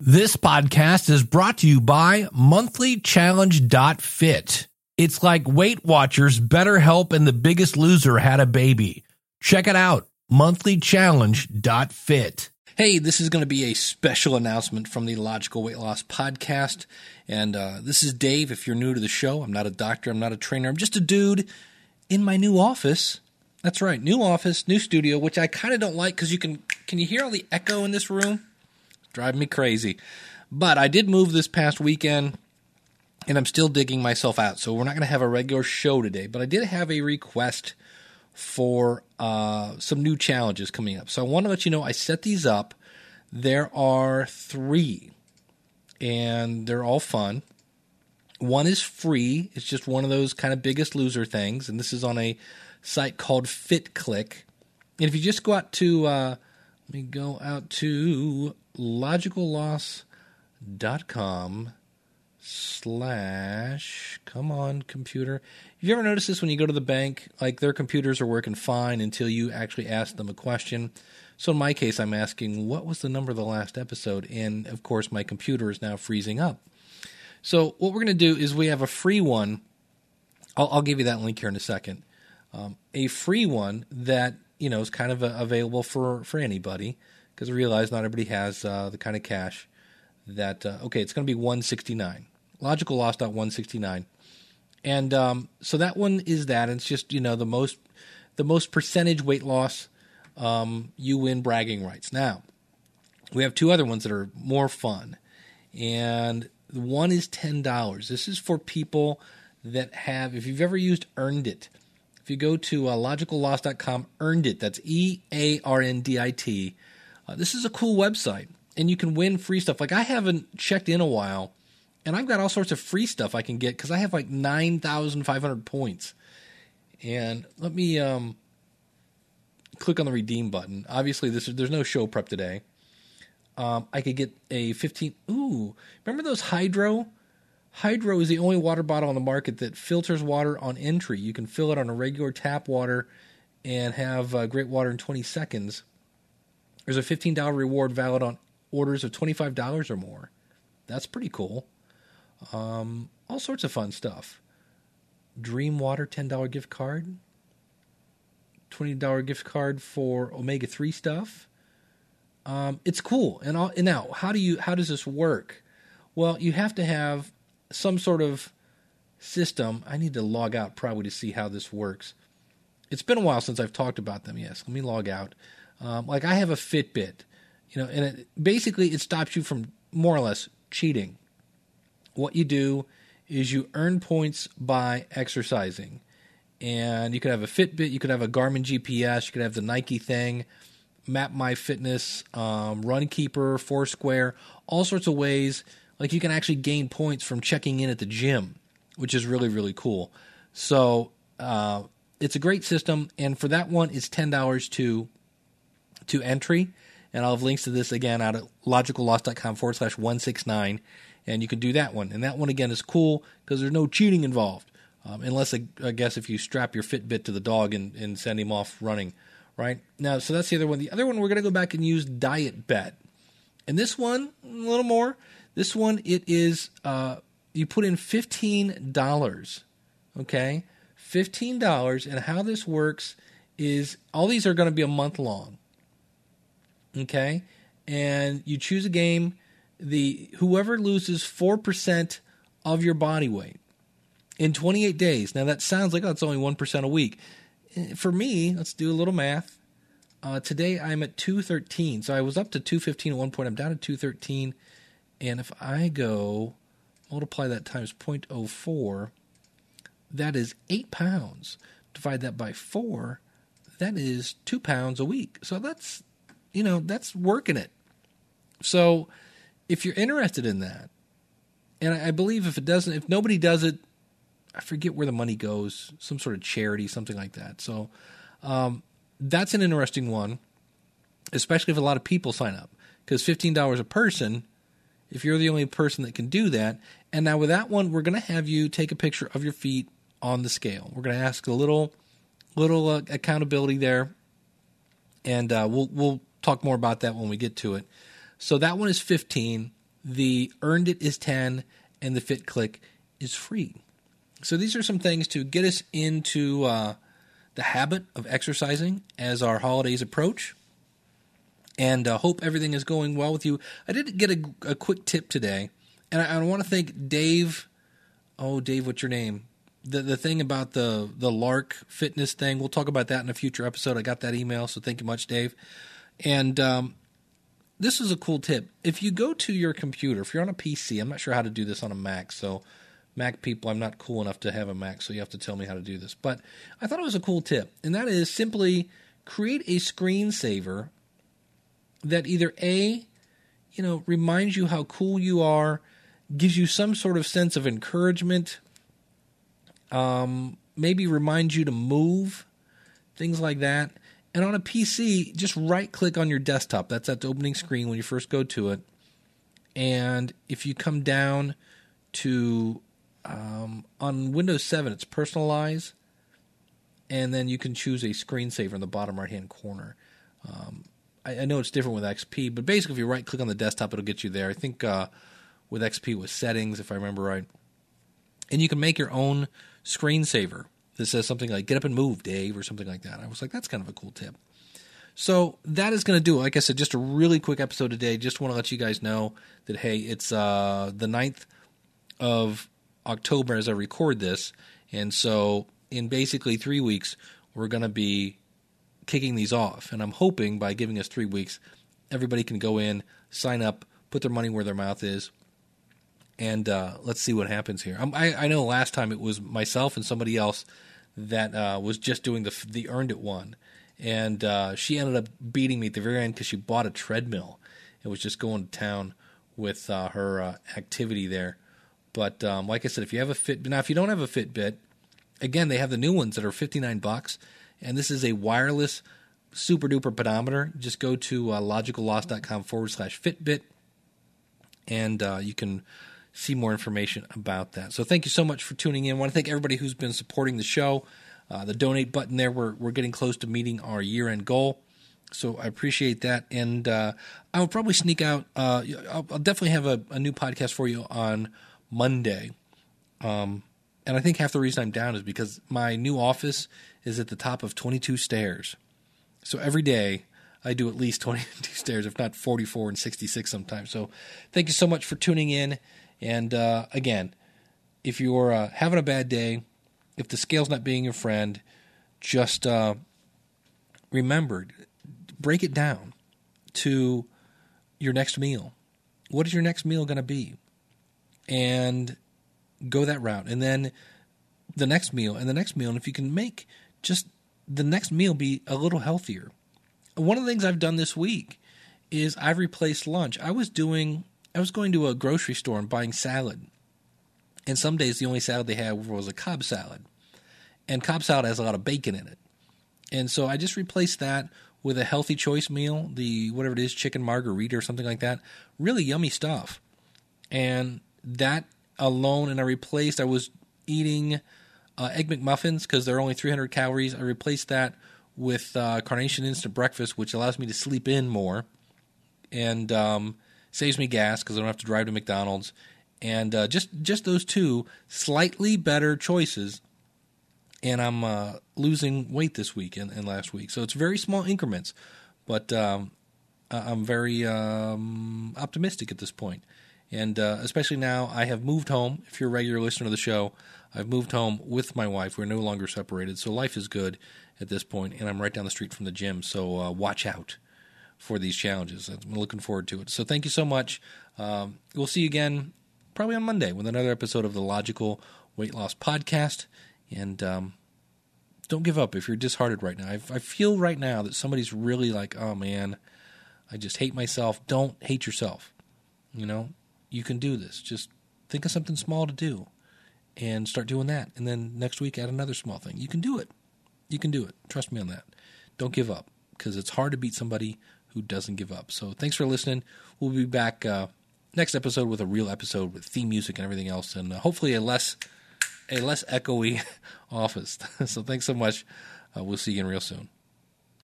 This podcast is brought to you by monthlychallenge.fit. It's like Weight Watchers, BetterHelp, and The Biggest Loser had a baby. Check it out, monthlychallenge.fit. Hey, this is going to be a special announcement from the Logical Weight Loss Podcast. And uh, this is Dave. If you're new to the show, I'm not a doctor, I'm not a trainer, I'm just a dude in my new office. That's right, new office, new studio, which I kind of don't like because you can. Can you hear all the echo in this room? Driving me crazy. But I did move this past weekend and I'm still digging myself out. So we're not going to have a regular show today, but I did have a request for uh, some new challenges coming up. So I want to let you know I set these up. There are three, and they're all fun. One is free. It's just one of those kind of biggest loser things, and this is on a site called FitClick. And if you just go out to, uh, let me go out to logicalloss.com slash come on computer. Have you ever notice this when you go to the bank? Like their computers are working fine until you actually ask them a question. So in my case i'm asking what was the number of the last episode? And of course my computer is now freezing up. So what we're going to do is we have a free one. I'll, I'll give you that link here in a second. Um, a free one that you know is kind of uh, available for for anybody because I realize not everybody has uh, the kind of cash that. Uh, okay, it's going to be 169. Logical loss dot 169, and um, so that one is that. And it's just you know the most the most percentage weight loss. Um, you win bragging rights. Now we have two other ones that are more fun, and one is ten dollars. This is for people that have. If you've ever used Earndit, if you go to uh, logicalloss.com, Earndit. That's E A R N D I T uh, this is a cool website, and you can win free stuff. Like I haven't checked in a while, and I've got all sorts of free stuff I can get because I have like nine thousand five hundred points. And let me um, click on the redeem button. Obviously, this is, there's no show prep today. Um, I could get a 15. Ooh, remember those Hydro? Hydro is the only water bottle on the market that filters water on entry. You can fill it on a regular tap water and have uh, great water in 20 seconds. There's a $15 reward valid on orders of $25 or more. That's pretty cool. Um, all sorts of fun stuff. Dream Water $10 gift card. $20 gift card for omega 3 stuff. Um, it's cool. And, all, and now, how do you how does this work? Well, you have to have some sort of system. I need to log out probably to see how this works. It's been a while since I've talked about them. Yes, let me log out. Um, like I have a Fitbit, you know, and it, basically it stops you from more or less cheating. What you do is you earn points by exercising. And you could have a Fitbit, you could have a Garmin GPS, you could have the Nike thing, Map My Fitness, um, Runkeeper, Foursquare, all sorts of ways. Like you can actually gain points from checking in at the gym, which is really, really cool. So uh, it's a great system. And for that one, it's $10 to to entry. And I'll have links to this again out at logicalloss.com forward slash 169. And you can do that one. And that one, again, is cool because there's no cheating involved. Um, unless, I, I, guess, if you strap your Fitbit to the dog and, and send him off running, right? Now, so that's the other one. The other one, we're going to go back and use Diet Bet. And this one, a little more. This one, it is, uh, you put in $15, okay? $15. And how this works is all these are going to be a month long okay, and you choose a game, the whoever loses four percent of your body weight in 28 days. Now that sounds like oh, it's only one percent a week. For me, let's do a little math. Uh, today I'm at 213, so I was up to 215 at one point. I'm down to 213, and if I go multiply that times 0.04, that is eight pounds. Divide that by four, that is two pounds a week. So that's you know, that's working it. So if you're interested in that, and I believe if it doesn't, if nobody does it, I forget where the money goes, some sort of charity, something like that. So um, that's an interesting one, especially if a lot of people sign up, because fifteen dollars a person. If you're the only person that can do that, and now with that one, we're going to have you take a picture of your feet on the scale. We're going to ask a little, little uh, accountability there, and uh, we'll we'll talk more about that when we get to it. So that one is 15. the Earndit is 10 and the fit click is free. So these are some things to get us into uh, the habit of exercising as our holidays approach. And uh, hope everything is going well with you. I did get a, a quick tip today, and I, I want to thank Dave. Oh, Dave, what's your name? The the thing about the the Lark fitness thing. We'll talk about that in a future episode. I got that email, so thank you much, Dave. And um, this is a cool tip. If you go to your computer, if you're on a PC, I'm not sure how to do this on a Mac, so Mac people, I'm not cool enough to have a Mac, so you have to tell me how to do this. But I thought it was a cool tip, and that is simply create a screensaver that either A, you know, reminds you how cool you are, gives you some sort of sense of encouragement, um, maybe reminds you to move, things like that. And on a PC, just right click on your desktop. That's at the opening screen when you first go to it. And if you come down to um, on Windows 7, it's personalize, and then you can choose a screensaver in the bottom right hand corner. Um, I, I, know it's different with XP, but basically, if you right click on the desktop, it'll get you there. I think uh, with XP with settings, if I remember right. And you can make your own screensaver that says something like "Get up and move, Dave" or something like that. I was like, that's kind of a cool tip. So that is going to do it. Like I said, just a really quick episode today. Just want to let you guys know that hey, it's uh, the 9th of October as I record this, and so in basically three weeks we're going to be kicking these off. And I'm hoping by giving us three weeks, everybody can go in, sign up, put their money where their mouth is, and uh, let's see what happens here. I, I know last time it was myself and somebody else that uh, was just doing the the Earndit one, and uh, she ended up beating me at the very end because she bought a treadmill and was just going to town with uh, her uh, activity there. But um, like I said, if you have a Fitbit now, if you don't have a Fitbit, again they have the new ones that are fifty nine bucks, and this is a wireless super duper pedometer. Just go to uh, logicalloss.com forward slash Fitbit, and uh, you can see more information about that. So thank you so much for tuning in. I want to thank everybody who's been supporting the show. Uh, the donate button there, we're, we're getting close to meeting our year end goal. So I appreciate that. And uh, I will probably sneak out, uh, I'll, I'll, definitely have a, a, new podcast for you on Monday. Um, and I think half the reason I'm down is because my new office is at the top of 22 stairs. So every day I do at least 22 stairs, if not 44 and 66 sometimes. So thank you so much for tuning in. And uh, again, if you're uh, having a bad day, if the scale's not being your friend, just uh, remember, break it down to your next meal. What is your next meal going to be? And go that route. And then the next meal and the next meal. And if you can make just the next meal be a little healthier. One of the things I've done this week is I've replaced lunch. I was doing I was going to a grocery store and buying salad. And some days the only salad they had was a Cobb salad. And Cobb salad has a lot of bacon in it. And so I just replaced that with a healthy choice meal, the whatever it is, chicken margarita or something like that. Really yummy stuff. And that alone, and I replaced, I was eating uh, egg McMuffins because they're only 300 calories. I replaced that with uh, Carnation Instant Breakfast, which allows me to sleep in more. And um, saves me gas because I don't have to drive to McDonald's, and uh, just just those two slightly better choices. And I'm uh, losing weight this week and, and, last week, so it's very small increments, but um, I'm very um, optimistic at this point. And uh, especially now, I have moved home. If you're a regular listener to the show, I've moved home with my wife. We're no longer separated, so life is good at this point. point, and I'm right down the street from the gym. So uh, watch out for these challenges. I'm looking forward to it. So thank you so much. Um, we'll see you again probably on Monday with another episode of the Logical Weight Loss Podcast. And um, don't give up if you're disheartened right now. I, I feel right now that somebody's really like, oh man, I just hate myself. Don't hate yourself. You know, you can do this. Just think of something small to do and start doing that. And then next week, add another small thing. You can do it. You can do it. Trust me on that. Don't give up because it's hard to beat somebody who doesn't give up. So thanks for listening. We'll be back uh, next episode with a real episode with theme music and everything else, and uh, hopefully a less a less echoey office. so thanks so much. Uh, we'll see you again real soon.